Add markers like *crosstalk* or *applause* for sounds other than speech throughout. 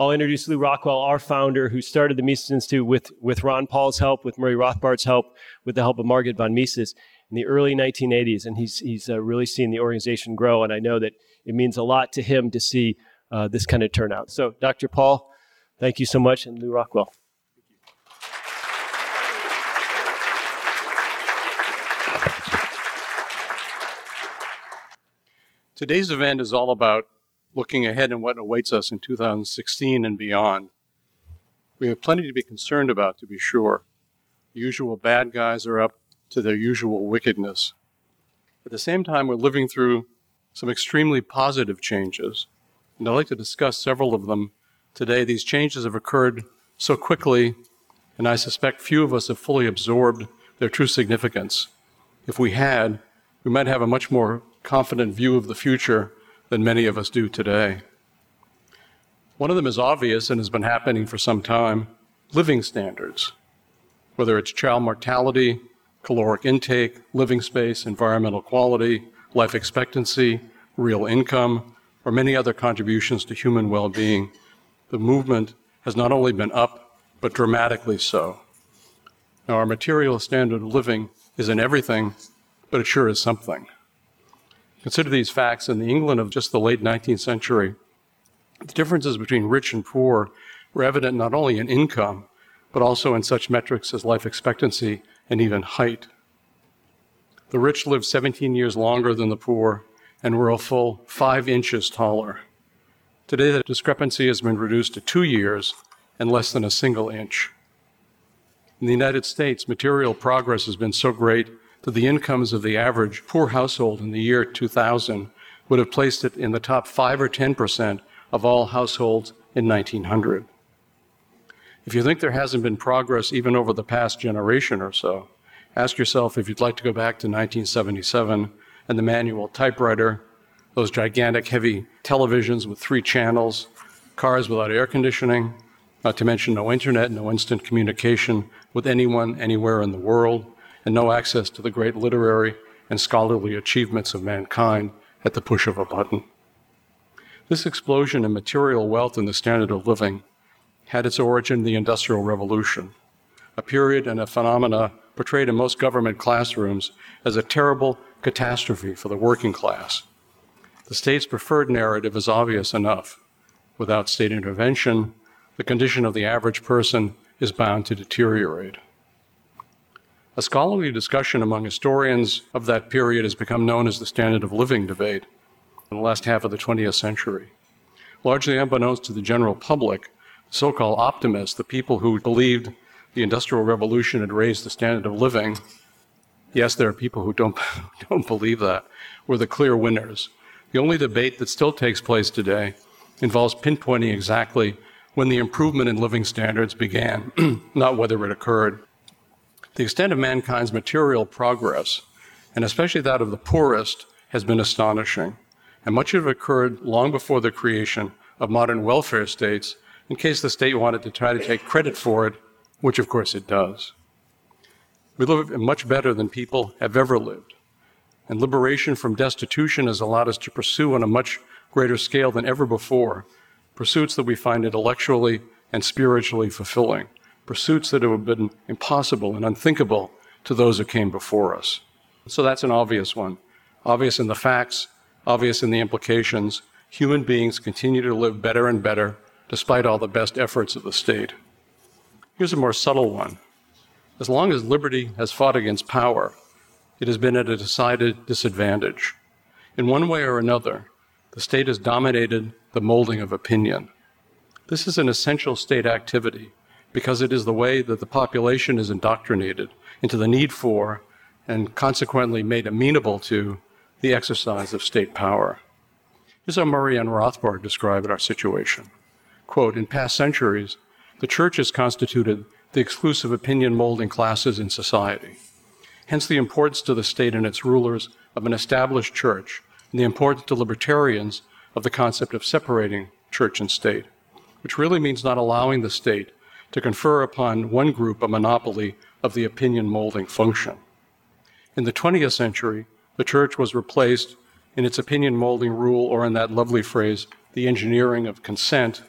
I'll introduce Lew Rockwell, our founder, who started the Mises Institute with, with Ron Paul's help, with Murray Rothbard's help, with the help of Margaret von Mises in the early 1980s. And he's, he's uh, really seen the organization grow. And I know that it means a lot to him to see uh, this kind of turnout. So, Dr. Paul, thank you so much, and Lew Rockwell. Today's event is all about looking ahead and what awaits us in 2016 and beyond. We have plenty to be concerned about, to be sure. The usual bad guys are up to their usual wickedness. At the same time, we're living through some extremely positive changes, and I'd like to discuss several of them today. These changes have occurred so quickly, and I suspect few of us have fully absorbed their true significance. If we had, we might have a much more confident view of the future than many of us do today. One of them is obvious and has been happening for some time living standards, whether it's child mortality, caloric intake, living space, environmental quality, life expectancy, real income, or many other contributions to human well being. The movement has not only been up, but dramatically so. Now, our material standard of living isn't everything, but it sure is something. Consider these facts in the England of just the late 19th century. The differences between rich and poor were evident not only in income, but also in such metrics as life expectancy and even height. The rich lived 17 years longer than the poor and were a full five inches taller. Today, the discrepancy has been reduced to two years and less than a single inch. In the United States, material progress has been so great that the incomes of the average poor household in the year 2000 would have placed it in the top 5 or 10 percent of all households in 1900. If you think there hasn't been progress even over the past generation or so, ask yourself if you'd like to go back to 1977 and the manual typewriter, those gigantic heavy televisions with three channels, cars without air conditioning, not to mention no internet, no instant communication with anyone anywhere in the world, and no access to the great literary and scholarly achievements of mankind at the push of a button. This explosion in material wealth and the standard of living had its origin in the Industrial Revolution, a period and a phenomena portrayed in most government classrooms as a terrible catastrophe for the working class. The state's preferred narrative is obvious enough. Without state intervention, the condition of the average person is bound to deteriorate. A scholarly discussion among historians of that period has become known as the standard of living debate in the last half of the 20th century. Largely unbeknownst to the general public, the so called optimists, the people who believed the Industrial Revolution had raised the standard of living, yes, there are people who don't, *laughs* don't believe that, were the clear winners. The only debate that still takes place today involves pinpointing exactly when the improvement in living standards began, *clears throat* not whether it occurred. The extent of mankind's material progress, and especially that of the poorest, has been astonishing, and much of it occurred long before the creation of modern welfare states, in case the state wanted to try to take credit for it, which of course it does. We live much better than people have ever lived, and liberation from destitution has allowed us to pursue on a much greater scale than ever before pursuits that we find intellectually and spiritually fulfilling pursuits that have been impossible and unthinkable to those who came before us. So that's an obvious one. Obvious in the facts, obvious in the implications. Human beings continue to live better and better despite all the best efforts of the state. Here's a more subtle one. As long as liberty has fought against power, it has been at a decided disadvantage. In one way or another, the state has dominated the molding of opinion. This is an essential state activity because it is the way that the population is indoctrinated into the need for and consequently made amenable to the exercise of state power. Here's how Murray and Rothbard describe our situation. Quote, in past centuries, the church has constituted the exclusive opinion molding classes in society. Hence the importance to the state and its rulers of an established church, and the importance to libertarians of the concept of separating church and state, which really means not allowing the state to confer upon one group a monopoly of the opinion molding function. In the 20th century, the church was replaced in its opinion molding rule, or in that lovely phrase, the engineering of consent,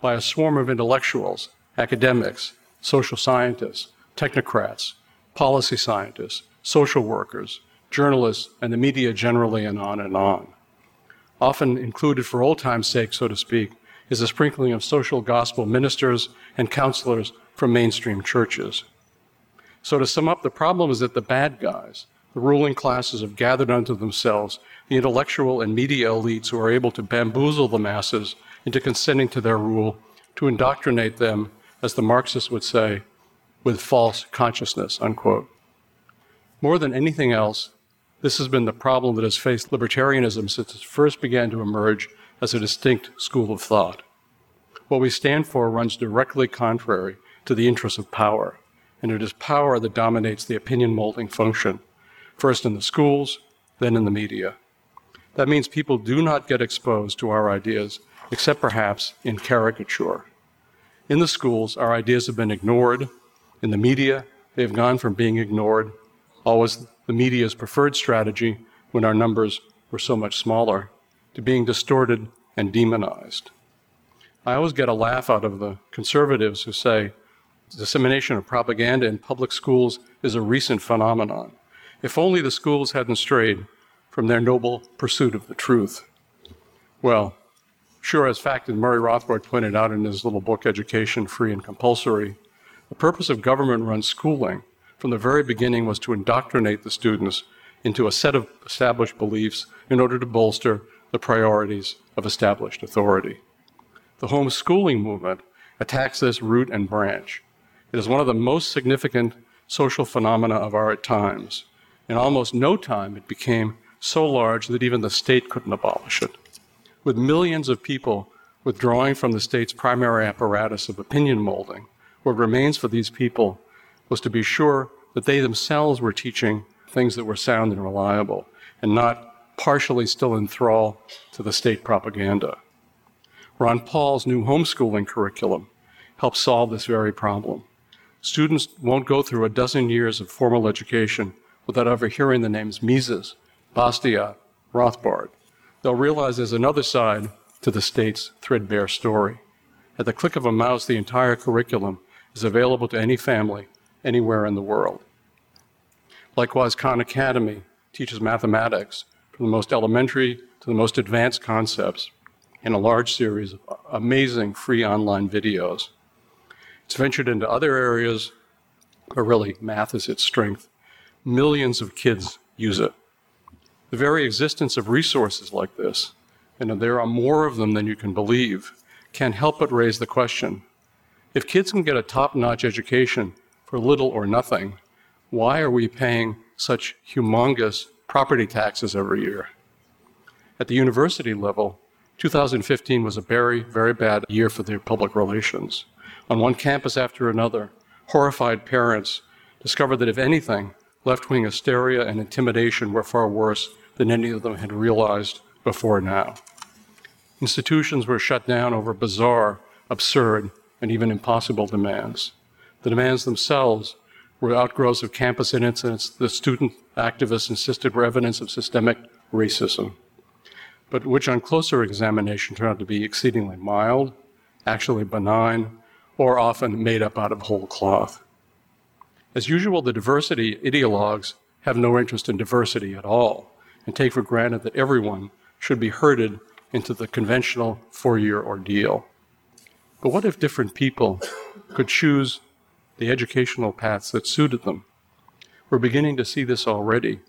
by a swarm of intellectuals, academics, social scientists, technocrats, policy scientists, social workers, journalists, and the media generally, and on and on. Often included for old time's sake, so to speak, is a sprinkling of social gospel ministers and counselors from mainstream churches. So, to sum up, the problem is that the bad guys, the ruling classes, have gathered unto themselves the intellectual and media elites who are able to bamboozle the masses into consenting to their rule, to indoctrinate them, as the Marxists would say, with false consciousness, unquote. More than anything else, this has been the problem that has faced libertarianism since it first began to emerge as a distinct school of thought. What we stand for runs directly contrary to the interests of power, and it is power that dominates the opinion molding function, first in the schools, then in the media. That means people do not get exposed to our ideas, except perhaps in caricature. In the schools, our ideas have been ignored. In the media, they have gone from being ignored, always the media's preferred strategy when our numbers were so much smaller, to being distorted and demonized. I always get a laugh out of the conservatives who say dissemination of propaganda in public schools is a recent phenomenon. If only the schools hadn't strayed from their noble pursuit of the truth. Well, sure, as fact, and Murray Rothbard pointed out in his little book, Education Free and Compulsory, the purpose of government run schooling from the very beginning was to indoctrinate the students into a set of established beliefs in order to bolster the priorities of established authority. The homeschooling movement attacks this root and branch. It is one of the most significant social phenomena of our times. In almost no time, it became so large that even the state couldn't abolish it. With millions of people withdrawing from the state's primary apparatus of opinion molding, what remains for these people was to be sure that they themselves were teaching things that were sound and reliable and not partially still in thrall to the state propaganda. Ron Paul's new homeschooling curriculum helps solve this very problem. Students won't go through a dozen years of formal education without ever hearing the names Mises, Bastiat, Rothbard. They'll realize there's another side to the state's threadbare story. At the click of a mouse, the entire curriculum is available to any family anywhere in the world. Likewise, Khan Academy teaches mathematics from the most elementary to the most advanced concepts in a large series of amazing free online videos. It's ventured into other areas, but really, math is its strength. Millions of kids use it. The very existence of resources like this, and there are more of them than you can believe, can't help but raise the question if kids can get a top notch education for little or nothing, why are we paying such humongous property taxes every year? At the university level, 2015 was a very, very bad year for their public relations. On one campus after another, horrified parents discovered that if anything, left wing hysteria and intimidation were far worse than any of them had realized before now. Institutions were shut down over bizarre, absurd, and even impossible demands. The demands themselves were outgrowths of campus incidents that student activists insisted were evidence of systemic racism, but which on closer examination turned out to be exceedingly mild, actually benign, or often made up out of whole cloth. As usual, the diversity ideologues have no interest in diversity at all and take for granted that everyone should be herded into the conventional four year ordeal. But what if different people could choose the educational paths that suited them? We're beginning to see this already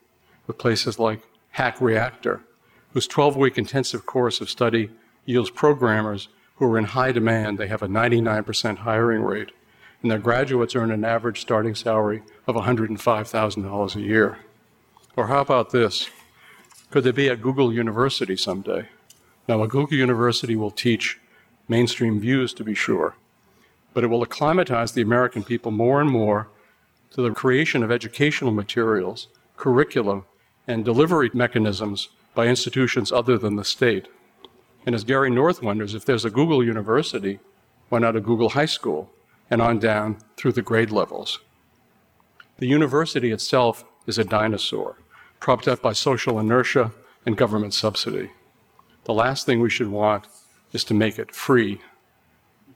with places like Hack Reactor, whose 12 week intensive course of study yields programmers who are in high demand. They have a 99% hiring rate and their graduates earn an average starting salary of $105,000 a year. Or how about this? Could there be a Google University someday? Now, a Google University will teach mainstream views, to be sure, but it will acclimatize the American people more and more to the creation of educational materials, curriculum, and delivery mechanisms by institutions other than the state. And as Gary North wonders, if there's a Google University, why not a Google High School? and on down through the grade levels. The university itself is a dinosaur, propped up by social inertia and government subsidy. The last thing we should want is to make it free.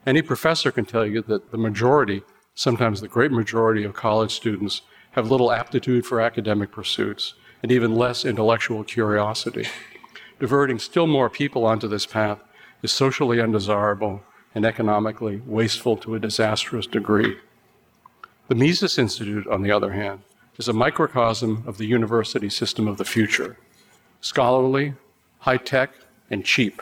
Any professor can tell you that the majority, sometimes the great majority of college students, have little aptitude for academic pursuits and even less intellectual curiosity. Diverting still more people onto this path is socially undesirable and economically wasteful to a disastrous degree. The Mises Institute, on the other hand, is a microcosm of the university system of the future scholarly, high tech, and cheap.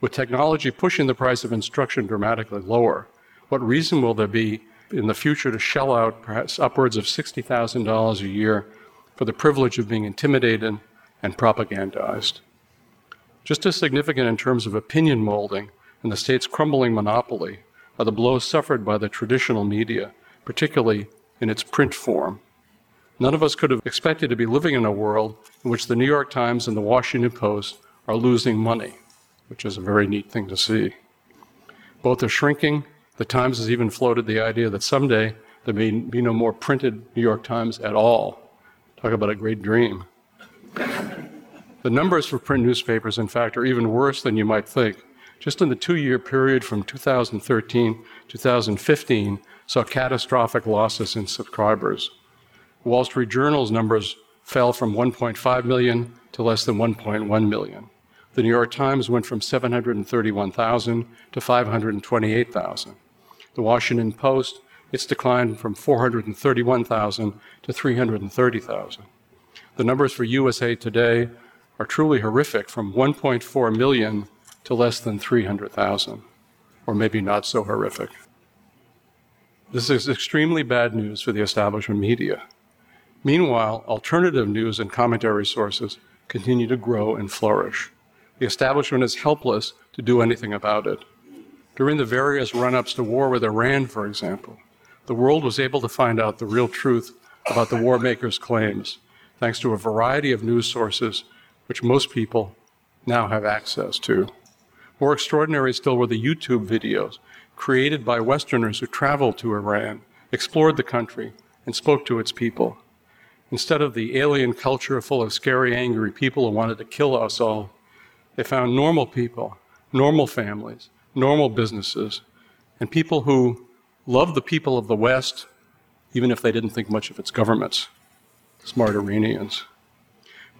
With technology pushing the price of instruction dramatically lower, what reason will there be in the future to shell out perhaps upwards of $60,000 a year for the privilege of being intimidated and propagandized? Just as significant in terms of opinion molding and the state's crumbling monopoly are the blows suffered by the traditional media, particularly in its print form. None of us could have expected to be living in a world in which the New York Times and the Washington Post are losing money, which is a very neat thing to see. Both are shrinking. The Times has even floated the idea that someday there may be no more printed New York Times at all. Talk about a great dream. The numbers for print newspapers, in fact, are even worse than you might think. Just in the two year period from 2013 2015, saw catastrophic losses in subscribers. Wall Street Journal's numbers fell from 1.5 million to less than 1.1 million. The New York Times went from 731,000 to 528,000. The Washington Post, its declined from 431,000 to 330,000. The numbers for USA Today are truly horrific from 1.4 million to less than 300,000, or maybe not so horrific. This is extremely bad news for the establishment media. Meanwhile, alternative news and commentary sources continue to grow and flourish. The establishment is helpless to do anything about it. During the various run ups to war with Iran, for example, the world was able to find out the real truth about the war makers' claims, thanks to a variety of news sources which most people now have access to. More extraordinary still were the YouTube videos created by Westerners who traveled to Iran, explored the country, and spoke to its people. Instead of the alien culture full of scary, angry people who wanted to kill us all, they found normal people, normal families, normal businesses, and people who loved the people of the West, even if they didn't think much of its governments. Smart Iranians.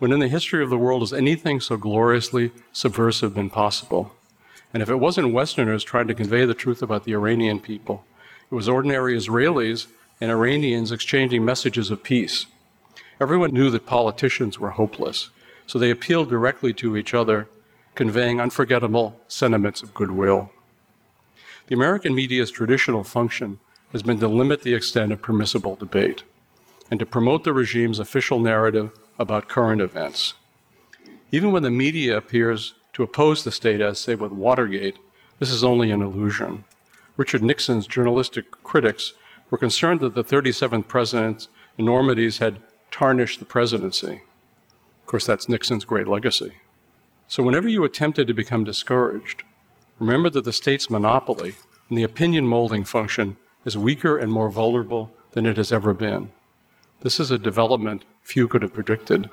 When in the history of the world has anything so gloriously subversive been possible? And if it wasn't Westerners trying to convey the truth about the Iranian people, it was ordinary Israelis and Iranians exchanging messages of peace. Everyone knew that politicians were hopeless, so they appealed directly to each other, conveying unforgettable sentiments of goodwill. The American media's traditional function has been to limit the extent of permissible debate and to promote the regime's official narrative about current events. Even when the media appears to oppose the state, as say with Watergate, this is only an illusion. Richard Nixon's journalistic critics were concerned that the 37th president's enormities had tarnished the presidency. Of course, that's Nixon's great legacy. So, whenever you attempted to become discouraged, remember that the state's monopoly and the opinion molding function is weaker and more vulnerable than it has ever been. This is a development few could have predicted.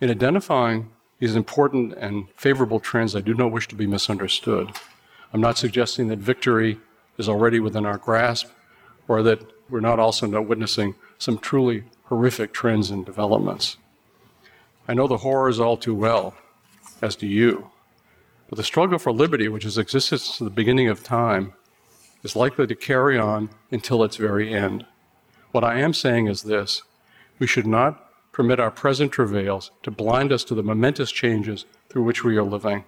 In identifying these important and favorable trends, I do not wish to be misunderstood. I'm not suggesting that victory is already within our grasp or that we're not also not witnessing some truly horrific trends and developments. I know the horrors all too well, as do you. But the struggle for liberty, which has existed since the beginning of time, is likely to carry on until its very end. What I am saying is this we should not permit our present travails to blind us to the momentous changes through which we are living,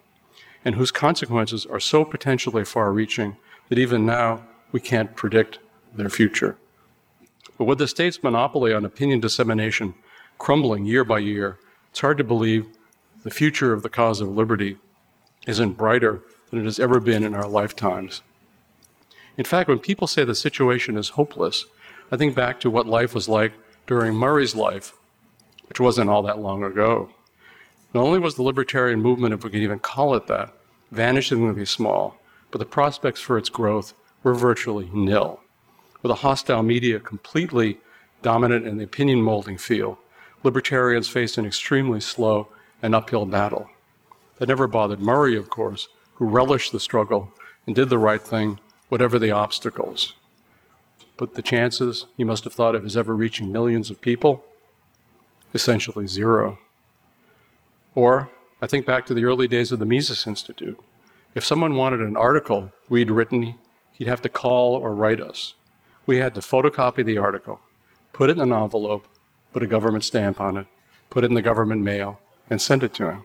and whose consequences are so potentially far reaching that even now we can't predict their future. But with the state's monopoly on opinion dissemination crumbling year by year, it's hard to believe the future of the cause of liberty isn't brighter than it has ever been in our lifetimes. In fact, when people say the situation is hopeless, I think back to what life was like during Murray's life, which wasn't all that long ago. Not only was the libertarian movement, if we can even call it that, vanishingly small, but the prospects for its growth were virtually nil with a hostile media completely dominant in the opinion molding field, libertarians faced an extremely slow and uphill battle. That never bothered Murray, of course, who relished the struggle and did the right thing, whatever the obstacles. But the chances he must have thought of his ever reaching millions of people? Essentially zero. Or I think back to the early days of the Mises Institute. If someone wanted an article we'd written, he'd have to call or write us. We had to photocopy the article, put it in an envelope, put a government stamp on it, put it in the government mail, and send it to him.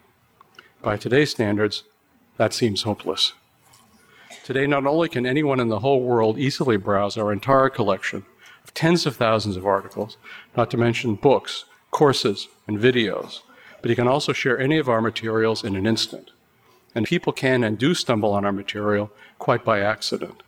By today's standards, that seems hopeless. Today, not only can anyone in the whole world easily browse our entire collection of tens of thousands of articles, not to mention books, courses, and videos, but he can also share any of our materials in an instant. And people can and do stumble on our material quite by accident.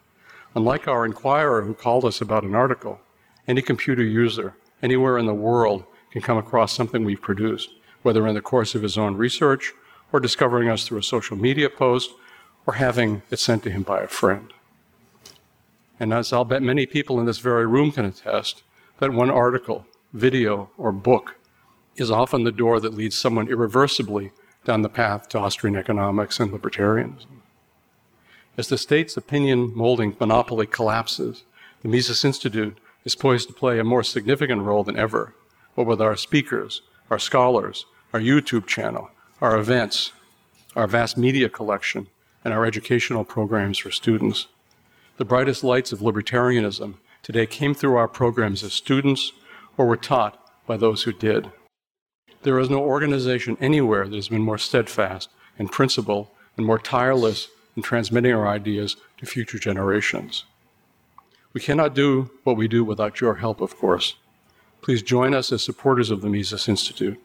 Unlike our inquirer who called us about an article, any computer user anywhere in the world can come across something we've produced, whether in the course of his own research or discovering us through a social media post or having it sent to him by a friend. And as I'll bet many people in this very room can attest, that one article, video, or book is often the door that leads someone irreversibly down the path to Austrian economics and libertarianism. As the state's opinion molding monopoly collapses, the Mises Institute is poised to play a more significant role than ever, what with our speakers, our scholars, our YouTube channel, our events, our vast media collection, and our educational programs for students. The brightest lights of libertarianism today came through our programs as students or were taught by those who did. There is no organization anywhere that has been more steadfast in principle and more tireless in transmitting our ideas to future generations. We cannot do what we do without your help, of course. Please join us as supporters of the Mises Institute.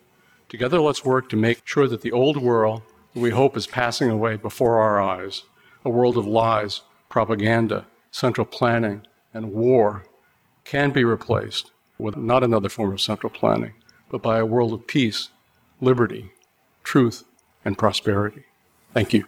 Together, let's work to make sure that the old world we hope is passing away before our eyes, a world of lies, propaganda, central planning, and war, can be replaced with not another form of central planning, but by a world of peace, liberty, truth, and prosperity. Thank you.